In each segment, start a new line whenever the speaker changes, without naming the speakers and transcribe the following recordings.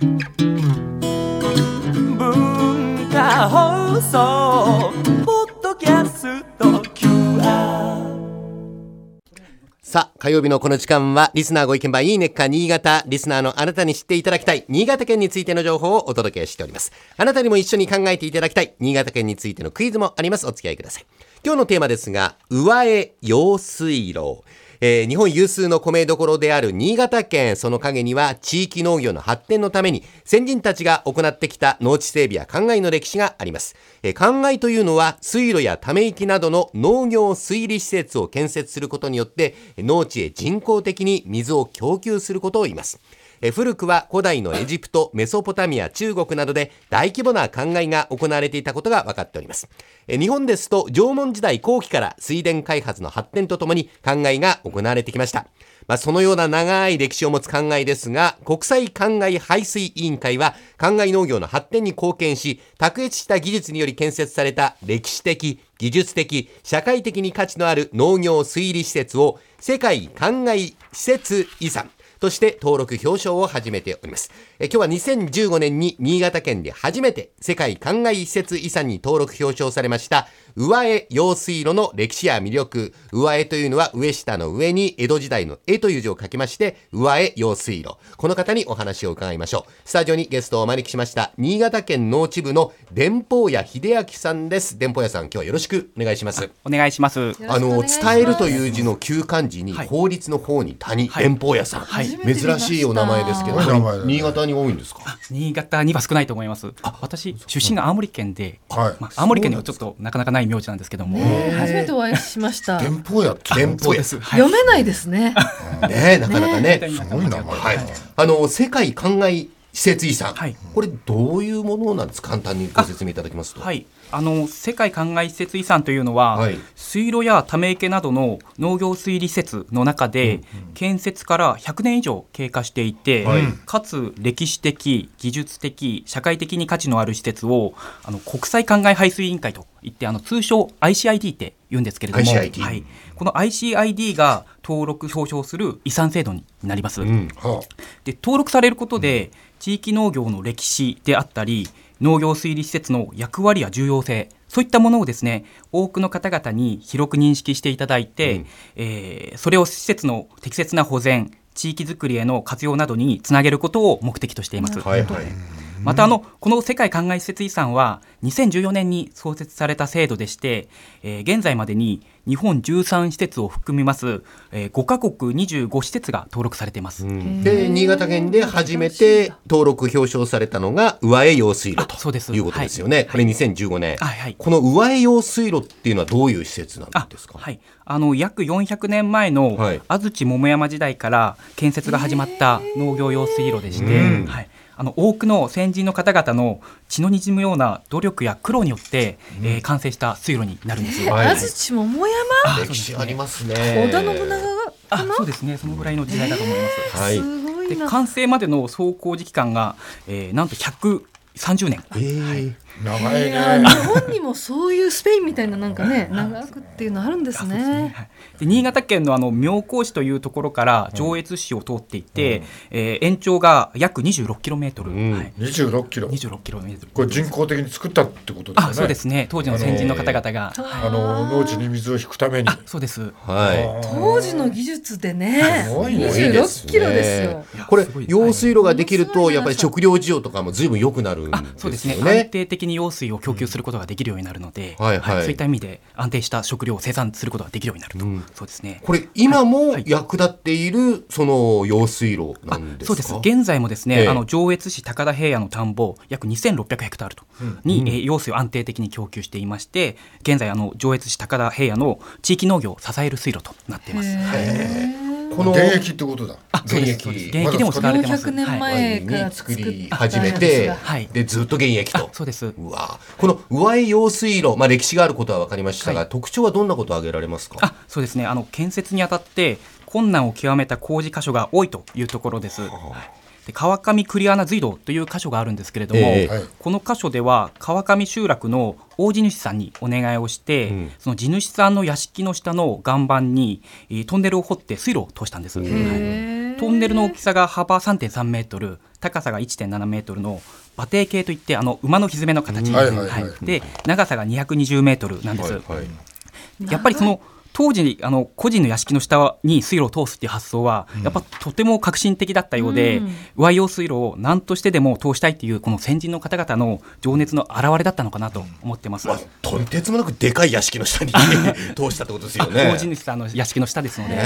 文化放送ポッドキャスト QR
さあ、火曜日のこの時間は、リスナーご意見番いいねっか新潟、リスナーのあなたに知っていただきたい、新潟県についての情報をお届けしております。あなたにも一緒に考えていただきたい、新潟県についてのクイズもあります。お付き合いください。今日のテーマですが、上江用水路。えー日本有数の米どころである新潟県、その陰には地域農業の発展のために先人たちが行ってきた農地整備や灌漑の歴史があります。えー灌漑というのは水路やため池などの農業水利施設を建設することによって農地へ人工的に水を供給することを言います。え古くは古代のエジプト、メソポタミア、中国などで大規模な灌漑が行われていたことが分かっております。え日本ですと縄文時代後期から水田開発の発展とともに灌漑が行われてきました。まあ、そのような長い歴史を持つ灌漑ですが、国際灌漑排水委員会は、灌漑農業の発展に貢献し、卓越した技術により建設された歴史的、技術的、社会的に価値のある農業水利施設を、世界灌漑施設遺産、として登録表彰を始めております。え今日は2015年に新潟県で初めて世界灌漑施設遺産に登録表彰されました上江用水路の歴史や魅力。上江というのは上下の上に江戸時代の江という字を書きまして上江用水路。この方にお話を伺いましょう。スタジオにゲストをお招きしました新潟県農地部の伝法屋秀明さんです。伝法屋さん今日はよろしくお願いします。
お願いします。
あの伝えるという字の旧漢字に法律の方に谷、
はい
伝法屋さん、
はい
珍しいお名前ですけど、新潟に多いんですか？
新潟には少ないと思います。私出身が青森県で、
はい
まあ、青森県にはちょっとなかなかない名字なんですけども、
初めてお会いしました。
電報や
伝法屋。
です。はい。
読めないですね。
ねなかなかね。
す
すごい名前
はい。あの世界灌漑施設遺産、
はい
これどういうものなんですか？簡単にご説明いただきますと。
はい。あの世界灌漑施設遺産というのは、
はい
水路やため池などの農業水利施設の中で、建設から100年以上経過していて、
はい
かつ歴史的技術的社会的に価値のある施設をあの国際灌漑排水委員会といってあの通称 ICID って言うんですけれども、
ICID
はい、この ICID が登録表彰する遺産制度になります。
うん。
は
で登録されることで地域農業の歴史であったり農業水利施設の役割や重要性そういったものをですね多くの方々に広く認識していただいて、
うん
えーそれを施設の適切な保全地域づくりへの活用などにつなげることを目的としています。
はいはい。
またあのこの世界灌漑施設遺産は2014年に創設された制度でして、えー現在までに日本13施設を含みます、えー5カ国25施設が登録されています。
うん。で新潟県で初めて登録表彰されたのが上江用水路ということですよね。これ2015年。
はい。はい
この上江用水路っていうのはどういう施設なん
あ
ですか？
はい、あの約400年前の
はい。
安土桃山時代から建設が始まった農業用水路でして、
うん。
はい、あの多くの先人の方々の血の滲むような努力や苦労によって、えー完成した水路になるんです。
はい
安土桃山、
歴史ありますね。
織田信長が？
あそうですねそのぐらいの時代だと思います。
はい。
すごいな。
で完成までの走行時期間が、えーなんと130年。
えー
長い
いや
ね
日本にもそういうスペインみたいななんかね 長くっていうのあるんです
あそうです
ね。
はいで新潟県のあの妙高市というところから上越市を通っていて、えー延長が約26キロメートル、
うん
はい、
26キロ
26キロメートル。
これ人工的に作ったってことですよね
あ、そうですね。当時の先人の方々が。はい
あの農地に水を引くために
あ、そうです。
はい。
当時の技術でね
すごいね
26キロですよ。
これ用水路ができると
はい
やっぱり食料需要とかも随分良くなるん
あ、そう
で
ですすね。
よね。
安定的に用水を供給することができるようになるので、
はいはい
そういった意味で安定した食料を生産することができるようになると。
うん
そうですね。
これ今も
はい
役立っているその用水路な
あ
んですか？
そうです現在もですね、
ええ
あの上越市高田平野の田んぼ約2600ヘクタールと、に、えー用水を安定的に供給していまして現在あの上越市高田平野の地域農業を支える水路となっています。
この
現役ってことだ。
現役
現役でも使われてます。
400年
はい
前から
に作り始めて、
はい。
でずっと現役
あ
と。
そうです。
うわ。この上江用水路、まあ、歴史があることは分かりましたが、
はい。
特徴はどんなことを挙げられますか？
あそうですね。あの建設にあたって困難を極めた工事箇所が多いというところです。はいで川上栗穴隧道という箇所があるんですけれども、
ええ。
はい。
この箇所では川上集落の大地主さんにお願いをして、
うん。
その地主さんの屋敷の下の岩盤に、えートンネルを掘って水路を通したんです。はい。
へ
トンネルの大きさが幅3.3メートル高さが1.7メートルの馬蹄形といってあの馬のひづめの形、で長さが220メートルなんです、
はいはい。
やっぱりその当時あの個人の屋敷の下に水路を通すっていう発想は、やっぱとても革新的だったようで、
うん。
上用水路を何としてでも通したいっていうこの先人の方々の情熱の表れだったのかなと思ってます。
まあ、とんてつもなくでかい屋敷の下に 通したってことですよ
あ
ね。
工事主さんの屋敷の下ですので、
ね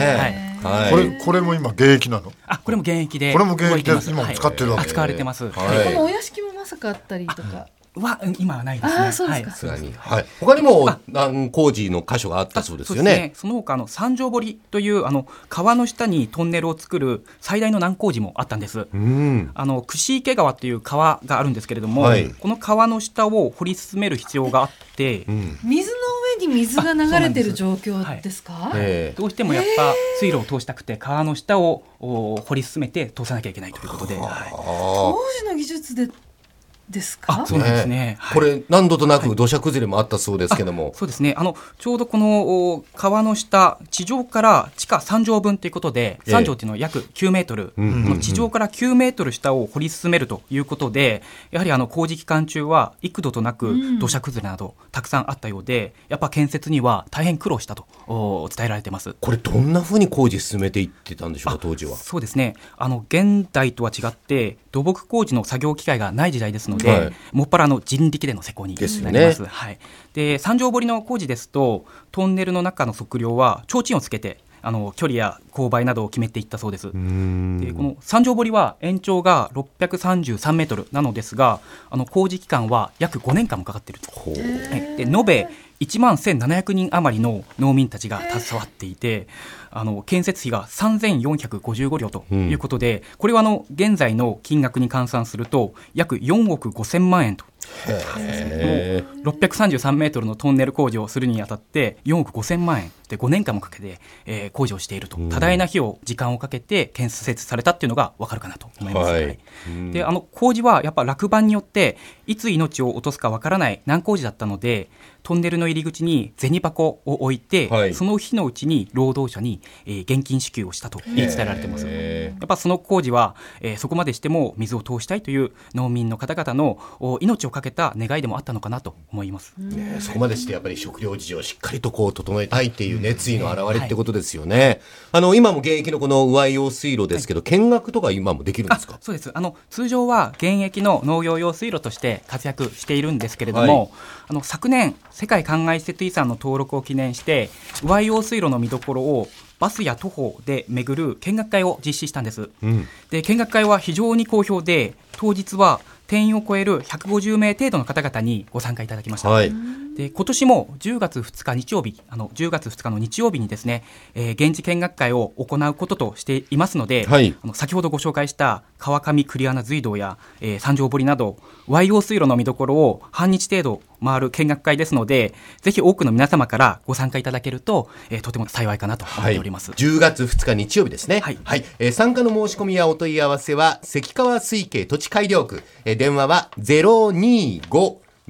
はい、
はい。
これこれも今現役なの？
あこれも現役で
これも現役で今も使ってるわけ
はい。あ使われてます。
はい。
このお屋敷もまさかあったりとか
はうん今はないですね。
そうですか
はい
さらに、はい。他にも、難工事の箇所があったそうですよね。
その他あの三条堀というあの川の下にトンネルを作る最大の難工事もあったんです。
うん。
あの櫛池川っていう川があるんですけれども、
はい
この川の下を掘り進める必要があって、
うん。
水の上に水が流れてる状況ですか？
ええ
どうしてもやっぱ水路を通したくて川の下をお掘り進めて通さなきゃいけないということで、はい
あ
当時の技術でですか？
あそうですね。はい。
これ何度となく土砂崩れもあったそうですけども。
そうですね。あのちょうどこのお川の下地上から地下3畳分ということで
ええ。
3畳っていうのは約9メートル、地上から9メートル下を掘り進めるということでやはりあの工事期間中は幾度となく
うん。
土砂崩れなどたくさんあったようでやっぱ建設には大変苦労したとお伝えられてます。
これどんなふうに工事進めていってたんでしょうか、当時は。
そうですね。あの現代とは違って土木工事の作業機会がない時代ですので、
はい
もっぱらの人力での施工にな
ですよね
ります。はい、で三条堀の工事ですとトンネルの中の測量は提灯をつけてあの距離や勾配などを決めていったそうです。
うん
でこの三条堀は延長が633メートルなのですがあの工事期間は約5年間もかかっていると。で延べ1万1700人余りの農民たちが携わっていて、あの建設費が3455両ということで、これはあの現在の金額に換算すると約4億5000万円と。
へえ
633メートルのトンネル工事をするにあたって4億5000万円で5年間もかけて、えー工事をしていると。多大な費用時間をかけて建設されたっていうのが分かるかなと思います、
はい。
はい。であの工事はやっぱ落盤によっていつ命を落とすかわからない難工事だったのでトンネルの入り口に銭箱を置いて、
はい。
その日のうちに労働者に、えー現金支給をしたと言い伝えられています。
へ
やっぱその工事は、えーそこまでしても水を通したいという農民の方々のお命を懸けた願いでもあったのかなと思います。
えねえそこまでしてやっぱり食料事情をしっかりとこう整えたいっていう熱意の表れってことですよね。あの今も現役のこの上用水路ですけど、見学とか今もできるんですか？
そうですあの通常は現役の農業用水路として活躍しているんですけれども、
はい
あの昨年世界灌漑施設遺産の登録を記念して上用水路の見どころをバスや徒歩で巡る見学会を実施したんです。
うん。
で見学会は非常に好評で当日は定員を超える150名程度の方々にご参加いただきました。
はい。
で今年も10月2日日曜日あの10月2日の日曜日にですね、えー現地見学会を行うこととしていますので、
はい。
あの先ほどご紹介した川上栗穴隧道や、えー三条堀など和洋水路の見どころを半日程度回る見学会ですのでぜひ多くの皆様からご参加いただけると、えーとても幸いかなと思
はい、
っております。
10月2日日曜日ですね。
はい。
えー参加の申し込みやお問い合わせは、関川水系土地改良区、えー電話は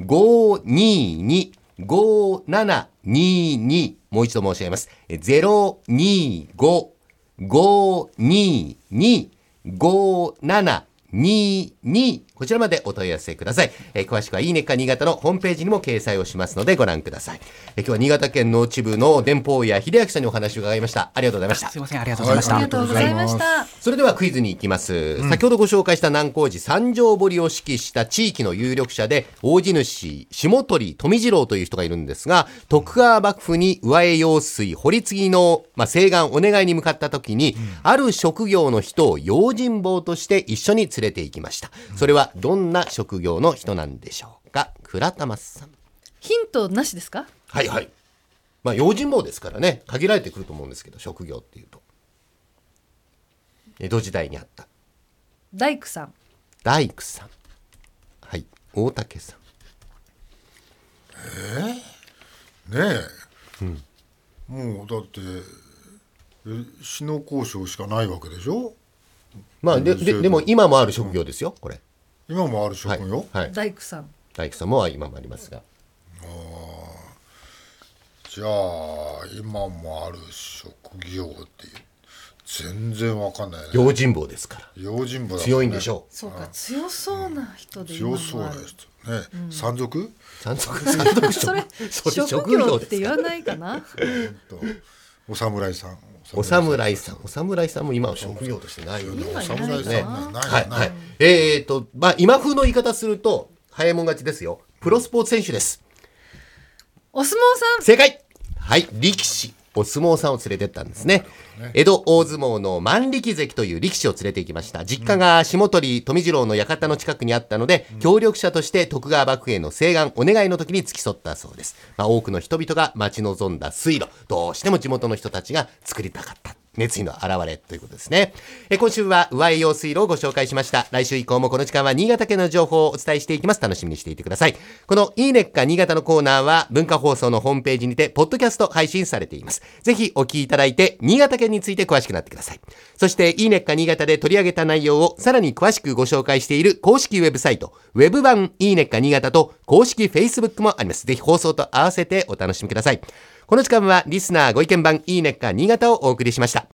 025225722。もう一度申し上げます。025-522-5722こちらまでお問い合わせください。えー詳しくはいいねっか新潟のホームページにも掲載をしますのでご覧ください。えー今日は新潟県農地部の電報や秀明さんにお話を伺いました。ありがとうございました
す。いませんありがとうございました。
ありがとうございました。
それではクイズに行きます。先ほどご紹介した南光寺三条堀を指揮した地域の有力者で、大地主、下鳥富次郎という人がいるんですが、徳川幕府に上江用水堀継ぎの、まあ、請願お願いに向かった時に、ある職業の人を用心棒として一緒に連れて行きました。それはどんな職業の人なんでしょうか？倉玉さん。
ヒントなしですか？
はいはい。まあ、用心棒ですからね、限られてくると思うんですけど、職業っていうと。江戸時代にあった。
大工さん。
大工さん。はい。大竹さん。
ねえ、もうだってえ死の交渉しかないわけでしょ？
まあ、で、で、でも今もある職業ですよ、これ。
今もある
はい。
職業、
はい。
大工さん。
大工さんも今もありますが。
じゃあ今もある職業っていう。全然わかんないね。
用心棒ですから。
用心棒ね。
強いんでしょう。
そうか強そうな人で今
強そうな人ね、山賊？
山賊山賊
それ
それ
職業って言わないかな。
とお侍さん
お侍さん。お侍さんも今は職業としてない。よね。
お侍さん
ね
いな
はいはい。えーとまあ今風の言い方すると早いもん勝ちですよ。プロスポーツ選手です。
お相撲さん。
正解。はい力士お相撲さんを連れてったんですね。江戸大相撲の万力関という力士を連れて行きました。実家が下鳥富次郎の館の近くにあったので、協力者として徳川幕府への請願お願いの時に付き添ったそうです、まあ、多くの人々が待ち望んだ水路。どうしても地元の人たちが作りたかった熱意の表れということですね。え今週は上江用水路をご紹介しました。来週以降もこの時間は新潟県の情報をお伝えしていきます。楽しみにしていてください。このいいねっか新潟のコーナーは文化放送のホームページにて、ポッドキャスト配信されています。ぜひお聞きいただいて、新潟県について詳しくなってください。そして、いいねっか新潟で取り上げた内容をさらに詳しくご紹介している公式ウェブサイト、ウェブ版いいねっか新潟と公式 Facebook もあります。ぜひ放送と合わせてお楽しみください。この時間はリスナーご意見番いいねっか新潟をお送りしました。